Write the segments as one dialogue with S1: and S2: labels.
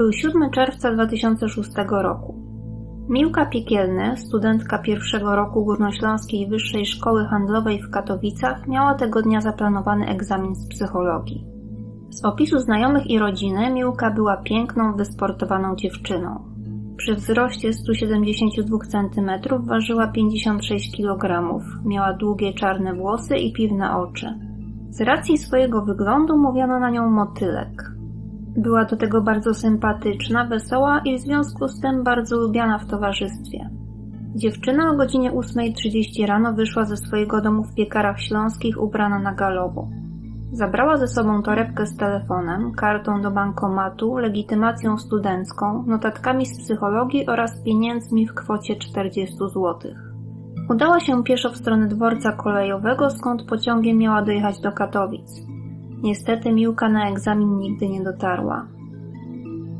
S1: Był 7 czerwca 2006 roku. Miłka Piekielny, studentka pierwszego roku Górnośląskiej Wyższej Szkoły Handlowej w Katowicach, miała tego dnia zaplanowany egzamin z psychologii. Z opisu znajomych i rodziny Miłka była piękną, wysportowaną dziewczyną. Przy wzroście 172 cm ważyła 56 kg, miała długie czarne włosy i piwne oczy. Z racji swojego wyglądu mówiono na nią motylek. Była do tego bardzo sympatyczna, wesoła i w związku z tym bardzo lubiana w towarzystwie. Dziewczyna o godzinie 8.30 rano wyszła ze swojego domu w piekarach śląskich ubrana na galowo. Zabrała ze sobą torebkę z telefonem, kartą do bankomatu, legitymacją studencką, notatkami z psychologii oraz pieniędzmi w kwocie 40 zł. Udała się pieszo w stronę dworca kolejowego, skąd pociągiem miała dojechać do Katowic. Niestety Miłka na egzamin nigdy nie dotarła.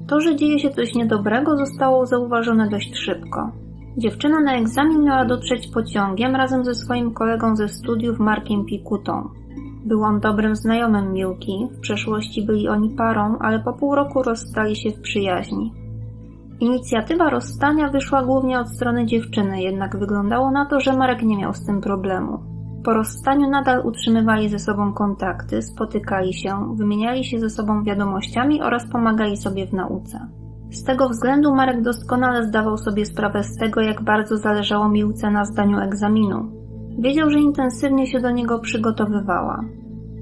S1: To, że dzieje się coś niedobrego, zostało zauważone dość szybko. Dziewczyna na egzamin miała dotrzeć pociągiem razem ze swoim kolegą ze studiów Markiem Pikutą. Był on dobrym znajomym Miłki, w przeszłości byli oni parą, ale po pół roku rozstali się w przyjaźni. Inicjatywa rozstania wyszła głównie od strony dziewczyny, jednak wyglądało na to, że Marek nie miał z tym problemu. Po rozstaniu nadal utrzymywali ze sobą kontakty, spotykali się, wymieniali się ze sobą wiadomościami oraz pomagali sobie w nauce. Z tego względu Marek doskonale zdawał sobie sprawę z tego, jak bardzo zależało Miłce na zdaniu egzaminu. Wiedział, że intensywnie się do niego przygotowywała.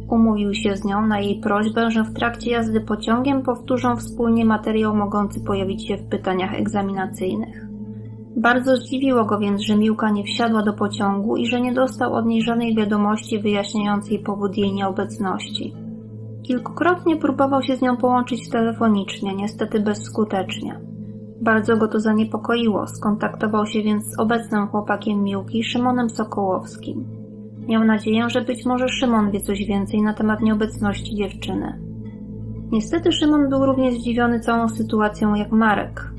S1: Umówił się z nią na jej prośbę, że w trakcie jazdy pociągiem powtórzą wspólnie materiał mogący pojawić się w pytaniach egzaminacyjnych. Bardzo zdziwiło go więc, że Miłka nie wsiadła do pociągu i że nie dostał od niej żadnej wiadomości wyjaśniającej powód jej nieobecności. Kilkukrotnie próbował się z nią połączyć telefonicznie, niestety bezskutecznie. Bardzo go to zaniepokoiło, skontaktował się więc z obecnym chłopakiem Miłki, Szymonem Sokołowskim. Miał nadzieję, że być może Szymon wie coś więcej na temat nieobecności dziewczyny. Niestety Szymon był równie zdziwiony całą sytuacją jak Marek.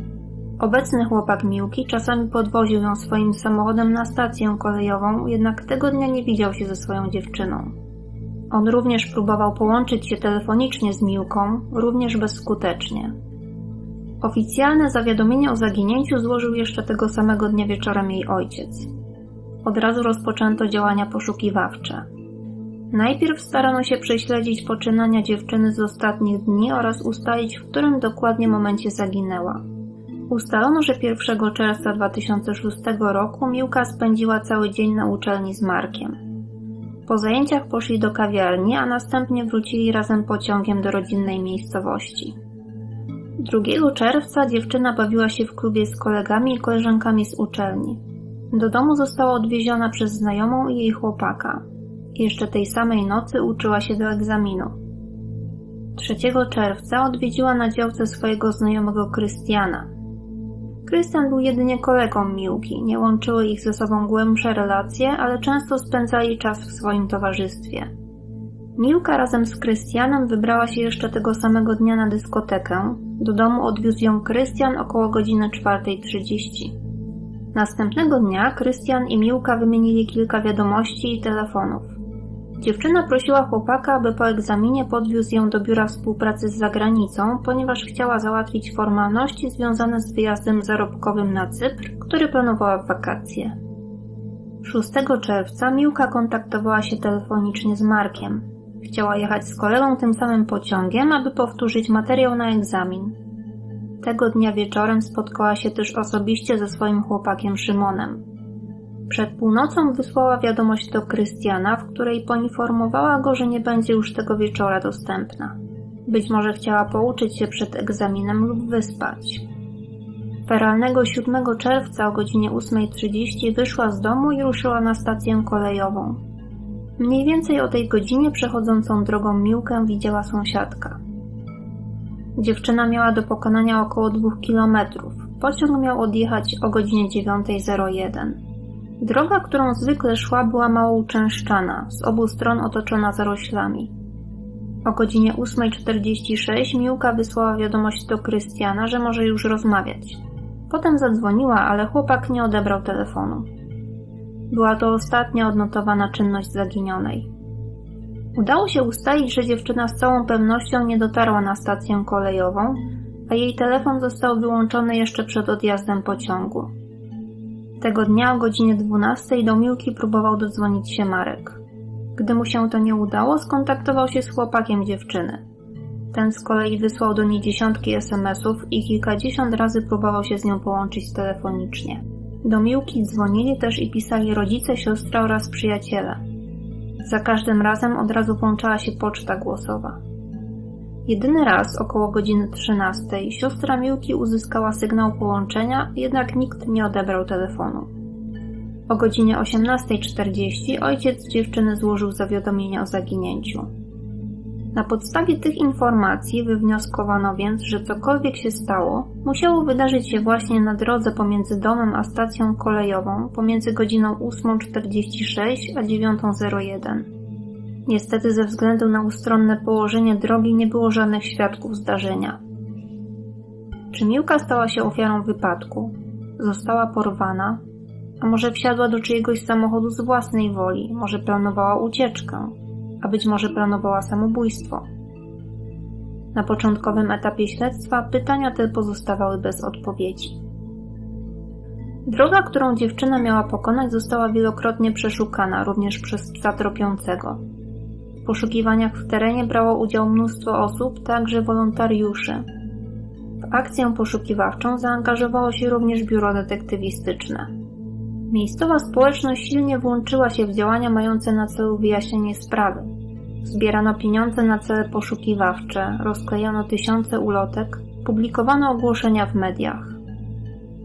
S1: Obecny chłopak Miłki czasami podwoził ją swoim samochodem na stację kolejową, jednak tego dnia nie widział się ze swoją dziewczyną. On również próbował połączyć się telefonicznie z Miłką, również bezskutecznie. Oficjalne zawiadomienie o zaginięciu złożył jeszcze tego samego dnia wieczorem jej ojciec. Od razu rozpoczęto działania poszukiwawcze. Najpierw starano się prześledzić poczynania dziewczyny z ostatnich dni oraz ustalić, w którym dokładnie momencie zaginęła. Ustalono, że 1 czerwca 2006 roku Miłka spędziła cały dzień na uczelni z Markiem. Po zajęciach poszli do kawiarni, a następnie wrócili razem pociągiem do rodzinnej miejscowości. 2 czerwca dziewczyna bawiła się w klubie z kolegami i koleżankami z uczelni. Do domu została odwieziona przez znajomą i jej chłopaka. Jeszcze tej samej nocy uczyła się do egzaminu. 3 czerwca odwiedziła na działce swojego znajomego Krystiana. Krystian był jedynie kolegą Miłki, nie łączyły ich ze sobą głębsze relacje, ale często spędzali czas w swoim towarzystwie. Miłka razem z Krystianem wybrała się jeszcze tego samego dnia na dyskotekę. Do domu odwiózł ją Krystian około godziny 4.30. Następnego dnia Krystian i Miłka wymienili kilka wiadomości i telefonów. Dziewczyna prosiła chłopaka, aby po egzaminie podwiózł ją do biura współpracy z zagranicą, ponieważ chciała załatwić formalności związane z wyjazdem zarobkowym na Cypr, który planowała w wakacje. 6 czerwca Miłka kontaktowała się telefonicznie z Markiem. Chciała jechać z kolegą tym samym pociągiem, aby powtórzyć materiał na egzamin. Tego dnia wieczorem spotkała się też osobiście ze swoim chłopakiem Szymonem. Przed północą wysłała wiadomość do Krystiana, w której poinformowała go, że nie będzie już tego wieczora dostępna. Być może chciała pouczyć się przed egzaminem lub wyspać. Feralnego 7 czerwca o godzinie 8.30 wyszła z domu i ruszyła na stację kolejową. Mniej więcej o tej godzinie przechodzącą drogą Miłkę widziała sąsiadka. Dziewczyna miała do pokonania około dwóch kilometrów. Pociąg miał odjechać o godzinie 9.01. Droga, którą zwykle szła, była mało uczęszczana, z obu stron otoczona zaroślami. O godzinie 8.46 Miłka wysłała wiadomość do Krystiana, że może już rozmawiać. Potem zadzwoniła, ale chłopak nie odebrał telefonu. Była to ostatnia odnotowana czynność zaginionej. Udało się ustalić, że dziewczyna z całą pewnością nie dotarła na stację kolejową, a jej telefon został wyłączony jeszcze przed odjazdem pociągu. Tego dnia o godzinie 12 do Miłki próbował dodzwonić się Marek. Gdy mu się to nie udało, skontaktował się z chłopakiem dziewczyny. Ten z kolei wysłał do niej dziesiątki SMS-ów i kilkadziesiąt razy próbował się z nią połączyć telefonicznie. Do Miłki dzwonili też i pisali rodzice, siostra oraz przyjaciele. Za każdym razem od razu włączała się poczta głosowa. Jedyny raz, około godziny 13, siostra Miłki uzyskała sygnał połączenia, jednak nikt nie odebrał telefonu. O godzinie 18.40 ojciec dziewczyny złożył zawiadomienie o zaginięciu. Na podstawie tych informacji wywnioskowano więc, że cokolwiek się stało, musiało wydarzyć się właśnie na drodze pomiędzy domem a stacją kolejową pomiędzy godziną 8.46 a 9.01. Niestety ze względu na ustronne położenie drogi nie było żadnych świadków zdarzenia. Czy Miłka stała się ofiarą wypadku? Została porwana? A może wsiadła do czyjegoś samochodu z własnej woli? Może planowała ucieczkę? a być może planowała samobójstwo. Na początkowym etapie śledztwa pytania te pozostawały bez odpowiedzi. Droga, którą dziewczyna miała pokonać, została wielokrotnie przeszukana, również przez psa tropiącego. Poszukiwaniach w terenie brało udział mnóstwo osób, także wolontariuszy. W akcję poszukiwawczą zaangażowało się również biuro detektywistyczne. Miejscowa społeczność silnie włączyła się w działania mające na celu wyjaśnienie sprawy. Zbierano pieniądze na cele poszukiwawcze, rozklejano tysiące ulotek, publikowano ogłoszenia w mediach.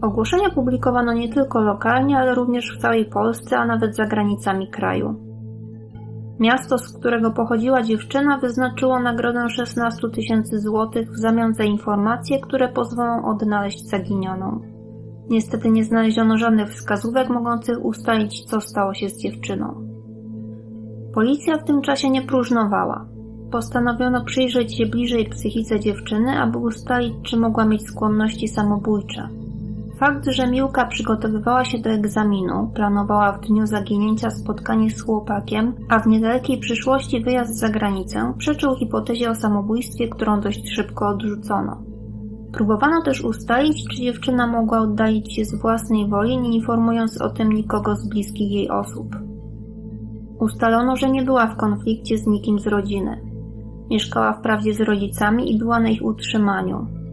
S1: Ogłoszenia publikowano nie tylko lokalnie, ale również w całej Polsce, a nawet za granicami kraju. Miasto, z którego pochodziła dziewczyna, wyznaczyło nagrodę 16 tysięcy złotych w zamian za informacje, które pozwolą odnaleźć zaginioną. Niestety nie znaleziono żadnych wskazówek mogących ustalić, co stało się z dziewczyną. Policja w tym czasie nie próżnowała. Postanowiono przyjrzeć się bliżej psychice dziewczyny, aby ustalić, czy mogła mieć skłonności samobójcze. Fakt, że Miłka przygotowywała się do egzaminu, planowała w dniu zaginięcia spotkanie z chłopakiem, a w niedalekiej przyszłości wyjazd za granicę, przeczył hipotezie o samobójstwie, którą dość szybko odrzucono. Próbowano też ustalić, czy dziewczyna mogła oddalić się z własnej woli, nie informując o tym nikogo z bliskich jej osób. Ustalono, że nie była w konflikcie z nikim z rodziny. Mieszkała wprawdzie z rodzicami i była na ich utrzymaniu.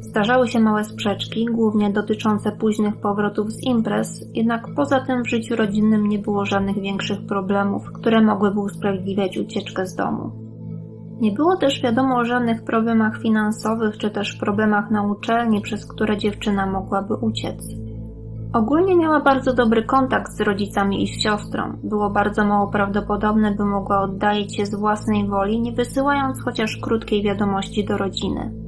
S1: Zdarzały się małe sprzeczki, głównie dotyczące późnych powrotów z imprez, jednak poza tym w życiu rodzinnym nie było żadnych większych problemów, które mogłyby usprawiedliwiać ucieczkę z domu. Nie było też wiadomo o żadnych problemach finansowych czy też problemach na uczelni, przez które dziewczyna mogłaby uciec. Ogólnie miała bardzo dobry kontakt z rodzicami i z siostrą. Było bardzo mało prawdopodobne, by mogła oddalić się z własnej woli, nie wysyłając chociaż krótkiej wiadomości do rodziny.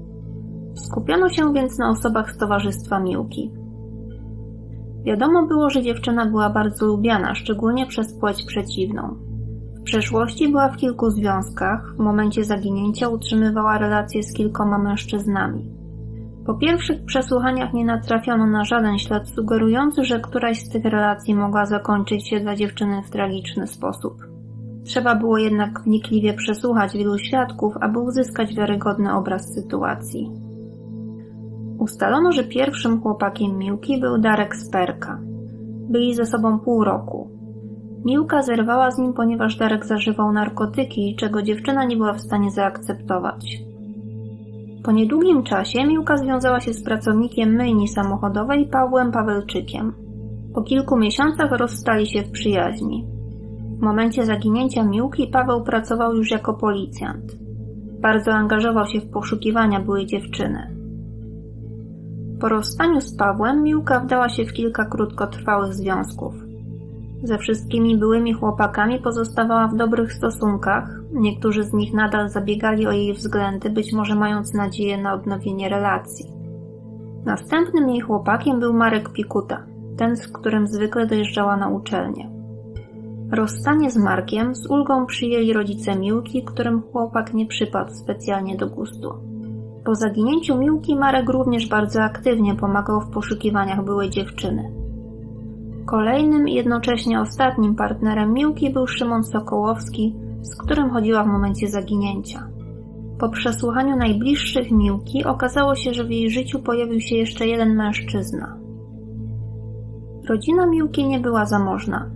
S1: Skupiono się więc na osobach z towarzystwa Miłki. Wiadomo było, że dziewczyna była bardzo lubiana, szczególnie przez płeć przeciwną. W przeszłości była w kilku związkach, w momencie zaginięcia utrzymywała relacje z kilkoma mężczyznami. Po pierwszych przesłuchaniach nie natrafiono na żaden ślad sugerujący, że któraś z tych relacji mogła zakończyć się dla dziewczyny w tragiczny sposób. Trzeba było jednak wnikliwie przesłuchać wielu świadków, aby uzyskać wiarygodny obraz sytuacji. Ustalono, że pierwszym chłopakiem Miłki był Darek Sperka. Byli ze sobą pół roku. Miłka zerwała z nim, ponieważ Darek zażywał narkotyki, czego dziewczyna nie była w stanie zaakceptować. Po niedługim czasie Miłka związała się z pracownikiem myjni samochodowej Pawłem Pawelczykiem. Po kilku miesiącach rozstali się w przyjaźni. W momencie zaginięcia Miłki Paweł pracował już jako policjant. Bardzo angażował się w poszukiwania byłej dziewczyny. Po rozstaniu z Pawłem Miłka wdała się w kilka krótkotrwałych związków. Ze wszystkimi byłymi chłopakami pozostawała w dobrych stosunkach, niektórzy z nich nadal zabiegali o jej względy, być może mając nadzieję na odnowienie relacji. Następnym jej chłopakiem był Marek Pikuta, ten, z którym zwykle dojeżdżała na uczelnię. Rozstanie z Markiem z ulgą przyjęli rodzice Miłki, którym chłopak nie przypadł specjalnie do gustu. Po zaginięciu Miłki Marek również bardzo aktywnie pomagał w poszukiwaniach byłej dziewczyny. Kolejnym i jednocześnie ostatnim partnerem Miłki był Szymon Sokołowski, z którym chodziła w momencie zaginięcia. Po przesłuchaniu najbliższych Miłki okazało się, że w jej życiu pojawił się jeszcze jeden mężczyzna. Rodzina Miłki nie była zamożna.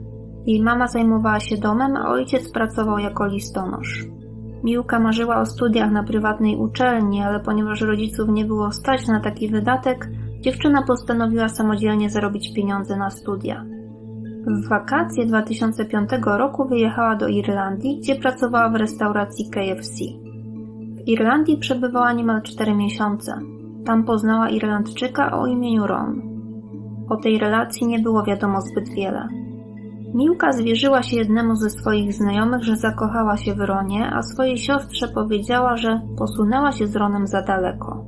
S1: Jej mama zajmowała się domem, a ojciec pracował jako listonosz. Miłka marzyła o studiach na prywatnej uczelni, ale ponieważ rodziców nie było stać na taki wydatek, dziewczyna postanowiła samodzielnie zarobić pieniądze na studia. W wakacje 2005 roku wyjechała do Irlandii, gdzie pracowała w restauracji KFC. W Irlandii przebywała niemal 4 miesiące. Tam poznała Irlandczyka o imieniu Ron. O tej relacji nie było wiadomo zbyt wiele. Miłka zwierzyła się jednemu ze swoich znajomych, że zakochała się w Ronie, a swojej siostrze powiedziała, że posunęła się z Ronem za daleko.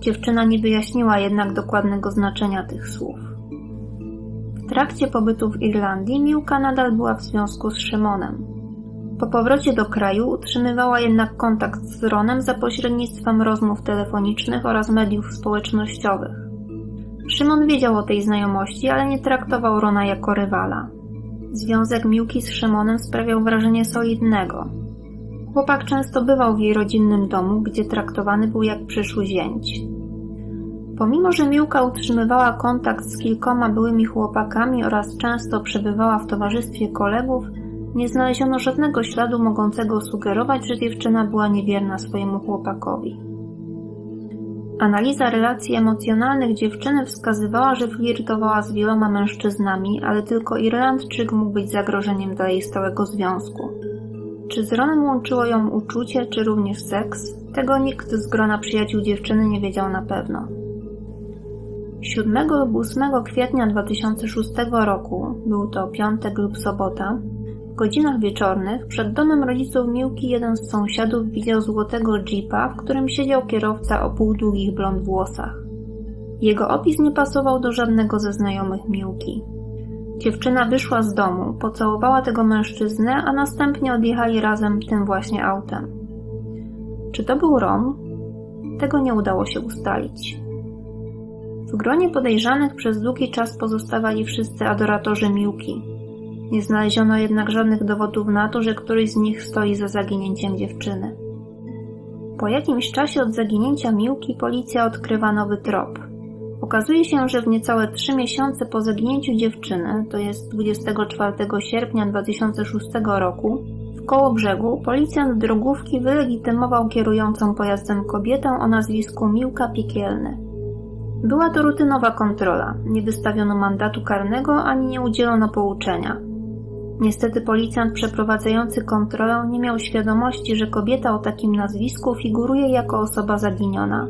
S1: Dziewczyna nie wyjaśniła jednak dokładnego znaczenia tych słów. W trakcie pobytu w Irlandii Miłka nadal była w związku z Szymonem. Po powrocie do kraju utrzymywała jednak kontakt z Ronem za pośrednictwem rozmów telefonicznych oraz mediów społecznościowych. Szymon wiedział o tej znajomości, ale nie traktował Rona jako rywala. Związek Miłki z Szymonem sprawiał wrażenie solidnego. Chłopak często bywał w jej rodzinnym domu, gdzie traktowany był jak przyszły zięć. Pomimo, że Miłka utrzymywała kontakt z kilkoma byłymi chłopakami oraz często przebywała w towarzystwie kolegów, nie znaleziono żadnego śladu mogącego sugerować, że dziewczyna była niewierna swojemu chłopakowi. Analiza relacji emocjonalnych dziewczyny wskazywała, że flirtowała z wieloma mężczyznami, ale tylko Irlandczyk mógł być zagrożeniem dla jej stałego związku. Czy z Ronem łączyło ją uczucie, czy również seks? Tego nikt z grona przyjaciół dziewczyny nie wiedział na pewno. 7 lub 8 kwietnia 2006 roku, był to piątek lub sobota, w godzinach wieczornych przed domem rodziców Miłki jeden z sąsiadów widział złotego jeepa, w którym siedział kierowca o półdługich blond włosach. Jego opis nie pasował do żadnego ze znajomych Miłki. Dziewczyna wyszła z domu, pocałowała tego mężczyznę, a następnie odjechali razem tym właśnie autem. Czy to był Ron? Tego nie udało się ustalić. W gronie podejrzanych przez długi czas pozostawali wszyscy adoratorzy Miłki, nie znaleziono jednak żadnych dowodów na to, że któryś z nich stoi za zaginięciem dziewczyny. Po jakimś czasie od zaginięcia Miłki policja odkrywa nowy trop. Okazuje się, że w niecałe trzy miesiące po zaginięciu dziewczyny, to jest 24 sierpnia 2006 roku, w koło brzegu policjant drogówki wylegitymował kierującą pojazdem kobietę o nazwisku Miłka Piekielny. Była to rutynowa kontrola, nie wystawiono mandatu karnego ani nie udzielono pouczenia. Niestety policjant przeprowadzający kontrolę nie miał świadomości, że kobieta o takim nazwisku figuruje jako osoba zaginiona.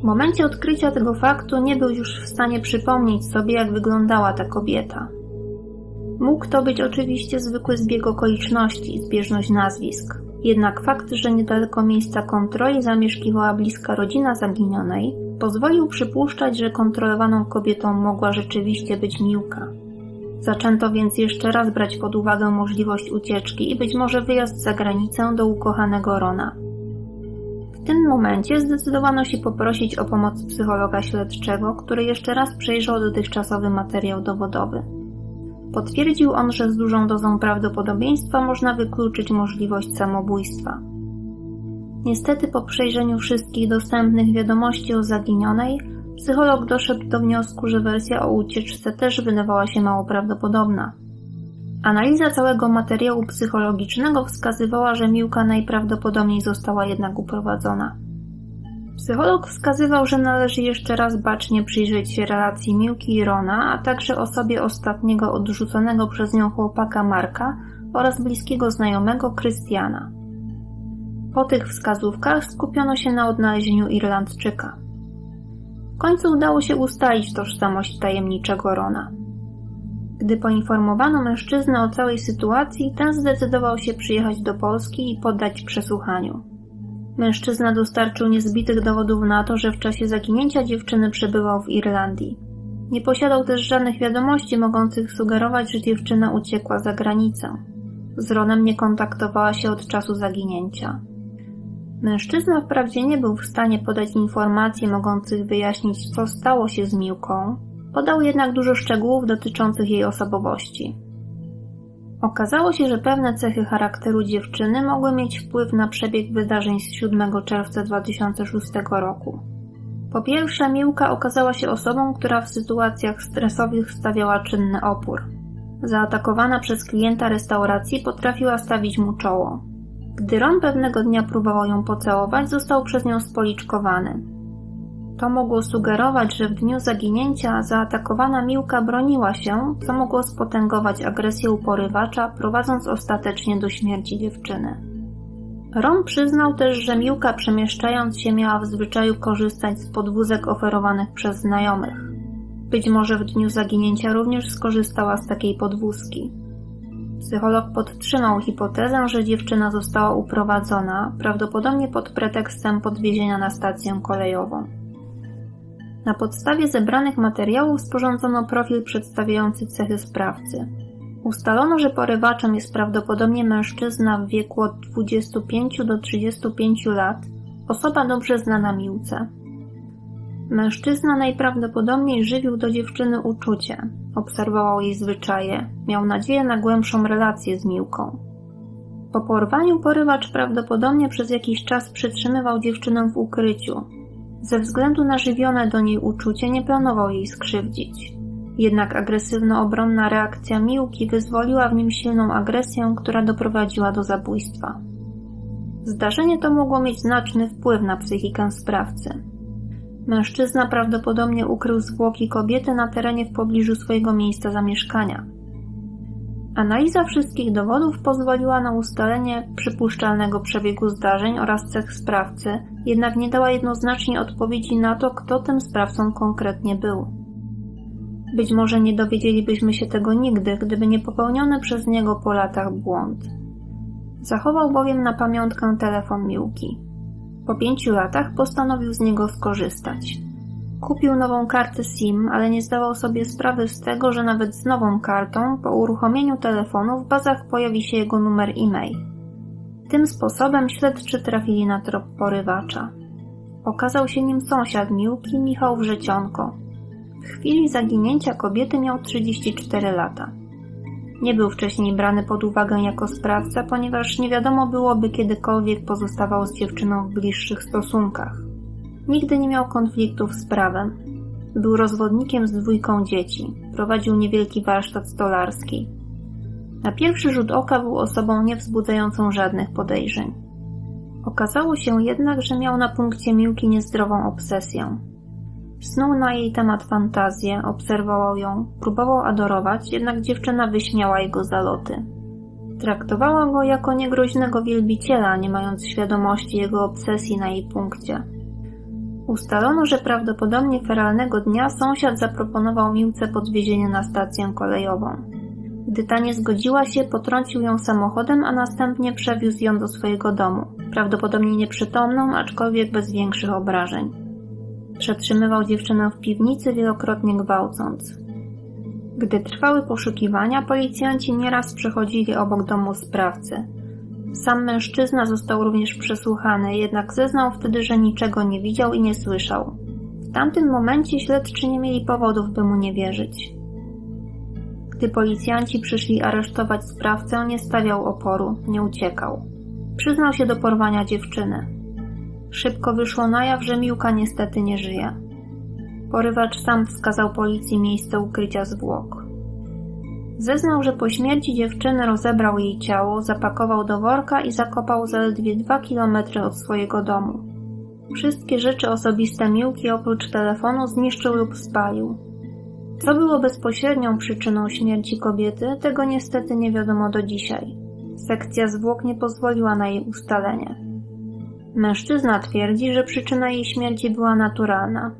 S1: W momencie odkrycia tego faktu nie był już w stanie przypomnieć sobie, jak wyglądała ta kobieta. Mógł to być oczywiście zwykły zbieg okoliczności, zbieżność nazwisk. Jednak fakt, że niedaleko miejsca kontroli zamieszkiwała bliska rodzina zaginionej, pozwolił przypuszczać, że kontrolowaną kobietą mogła rzeczywiście być Miłka. Zaczęto więc jeszcze raz brać pod uwagę możliwość ucieczki i być może wyjazd za granicę do ukochanego Rona. W tym momencie zdecydowano się poprosić o pomoc psychologa śledczego, który jeszcze raz przejrzał dotychczasowy materiał dowodowy. Potwierdził on, że z dużą dozą prawdopodobieństwa można wykluczyć możliwość samobójstwa. Niestety po przejrzeniu wszystkich dostępnych wiadomości o zaginionej, Psycholog doszedł do wniosku, że wersja o ucieczce też wydawała się mało prawdopodobna. Analiza całego materiału psychologicznego wskazywała, że Miłka najprawdopodobniej została jednak uprowadzona. Psycholog wskazywał, że należy jeszcze raz bacznie przyjrzeć się relacji Miłki i Rona, a także osobie ostatniego odrzuconego przez nią chłopaka Marka oraz bliskiego znajomego Krystiana. Po tych wskazówkach skupiono się na odnalezieniu Irlandczyka końcu udało się ustalić tożsamość tajemniczego Rona. Gdy poinformowano mężczyznę o całej sytuacji, ten zdecydował się przyjechać do Polski i poddać przesłuchaniu. Mężczyzna dostarczył niezbitych dowodów na to, że w czasie zaginięcia dziewczyny przebywał w Irlandii. Nie posiadał też żadnych wiadomości mogących sugerować, że dziewczyna uciekła za granicę. Z Ronem nie kontaktowała się od czasu zaginięcia. Mężczyzna wprawdzie nie był w stanie podać informacji mogących wyjaśnić, co stało się z Miłką, podał jednak dużo szczegółów dotyczących jej osobowości. Okazało się, że pewne cechy charakteru dziewczyny mogły mieć wpływ na przebieg wydarzeń z 7 czerwca 2006 roku. Po pierwsze, Miłka okazała się osobą, która w sytuacjach stresowych stawiała czynny opór. Zaatakowana przez klienta restauracji potrafiła stawić mu czoło. Gdy Ron pewnego dnia próbował ją pocałować, został przez nią spoliczkowany. To mogło sugerować, że w dniu zaginięcia zaatakowana Miłka broniła się, co mogło spotęgować agresję uporywacza, prowadząc ostatecznie do śmierci dziewczyny. Ron przyznał też, że Miłka przemieszczając się miała w zwyczaju korzystać z podwózek oferowanych przez znajomych. Być może w dniu zaginięcia również skorzystała z takiej podwózki. Psycholog podtrzymał hipotezę, że dziewczyna została uprowadzona, prawdopodobnie pod pretekstem podwiezienia na stację kolejową. Na podstawie zebranych materiałów sporządzono profil przedstawiający cechy sprawcy. Ustalono, że porywaczem jest prawdopodobnie mężczyzna w wieku od 25 do 35 lat, osoba dobrze znana Miłce. Mężczyzna najprawdopodobniej żywił do dziewczyny uczucie, obserwował jej zwyczaje, miał nadzieję na głębszą relację z Miłką. Po porwaniu porywacz prawdopodobnie przez jakiś czas przytrzymywał dziewczynę w ukryciu. Ze względu na żywione do niej uczucie nie planował jej skrzywdzić. Jednak agresywno-obronna reakcja Miłki wyzwoliła w nim silną agresję, która doprowadziła do zabójstwa. Zdarzenie to mogło mieć znaczny wpływ na psychikę sprawcy. Mężczyzna prawdopodobnie ukrył zwłoki kobiety na terenie w pobliżu swojego miejsca zamieszkania. Analiza wszystkich dowodów pozwoliła na ustalenie przypuszczalnego przebiegu zdarzeń oraz cech sprawcy, jednak nie dała jednoznacznie odpowiedzi na to, kto tym sprawcą konkretnie był. Być może nie dowiedzielibyśmy się tego nigdy, gdyby nie popełniony przez niego po latach błąd. Zachował bowiem na pamiątkę telefon Miłki. Po pięciu latach postanowił z niego skorzystać. Kupił nową kartę SIM, ale nie zdawał sobie sprawy z tego, że nawet z nową kartą po uruchomieniu telefonu w bazach pojawi się jego numer e-mail. Tym sposobem śledczy trafili na trop porywacza. Okazał się nim sąsiad Miłki, Michał Wrzecionko. W chwili zaginięcia kobiety miał 34 lata. Nie był wcześniej brany pod uwagę jako sprawca, ponieważ nie wiadomo byłoby kiedykolwiek pozostawał z dziewczyną w bliższych stosunkach. Nigdy nie miał konfliktów z prawem. Był rozwodnikiem z dwójką dzieci. Prowadził niewielki warsztat stolarski. Na pierwszy rzut oka był osobą niewzbudzającą żadnych podejrzeń. Okazało się jednak, że miał na punkcie Miłki niezdrową obsesję. Snuł na jej temat fantazję, obserwował ją, próbował adorować, jednak dziewczyna wyśmiała jego zaloty. Traktowała go jako niegroźnego wielbiciela, nie mając świadomości jego obsesji na jej punkcie. Ustalono, że prawdopodobnie feralnego dnia sąsiad zaproponował Miłce podwiezienie na stację kolejową. Gdy ta nie zgodziła się, potrącił ją samochodem, a następnie przewiózł ją do swojego domu, prawdopodobnie nieprzytomną, aczkolwiek bez większych obrażeń. Przetrzymywał dziewczynę w piwnicy, wielokrotnie gwałcąc. Gdy trwały poszukiwania, policjanci nieraz przechodzili obok domu sprawcy. Sam mężczyzna został również przesłuchany, jednak zeznał wtedy, że niczego nie widział i nie słyszał. W tamtym momencie śledczy nie mieli powodów, by mu nie wierzyć. Gdy policjanci przyszli aresztować sprawcę, nie stawiał oporu, nie uciekał. Przyznał się do porwania dziewczyny. Szybko wyszło na jaw, że Miłka niestety nie żyje. Porywacz sam wskazał policji miejsce ukrycia zwłok. Zeznał, że po śmierci dziewczyny rozebrał jej ciało, zapakował do worka i zakopał zaledwie dwa kilometry od swojego domu. Wszystkie rzeczy osobiste Miłki oprócz telefonu zniszczył lub spalił. Co było bezpośrednią przyczyną śmierci kobiety, tego niestety nie wiadomo do dzisiaj. Sekcja zwłok nie pozwoliła na jej ustalenie. Mężczyzna twierdzi, że przyczyna jej śmierci była naturalna,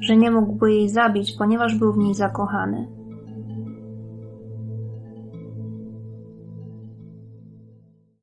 S1: że nie mógłby jej zabić, ponieważ był w niej zakochany.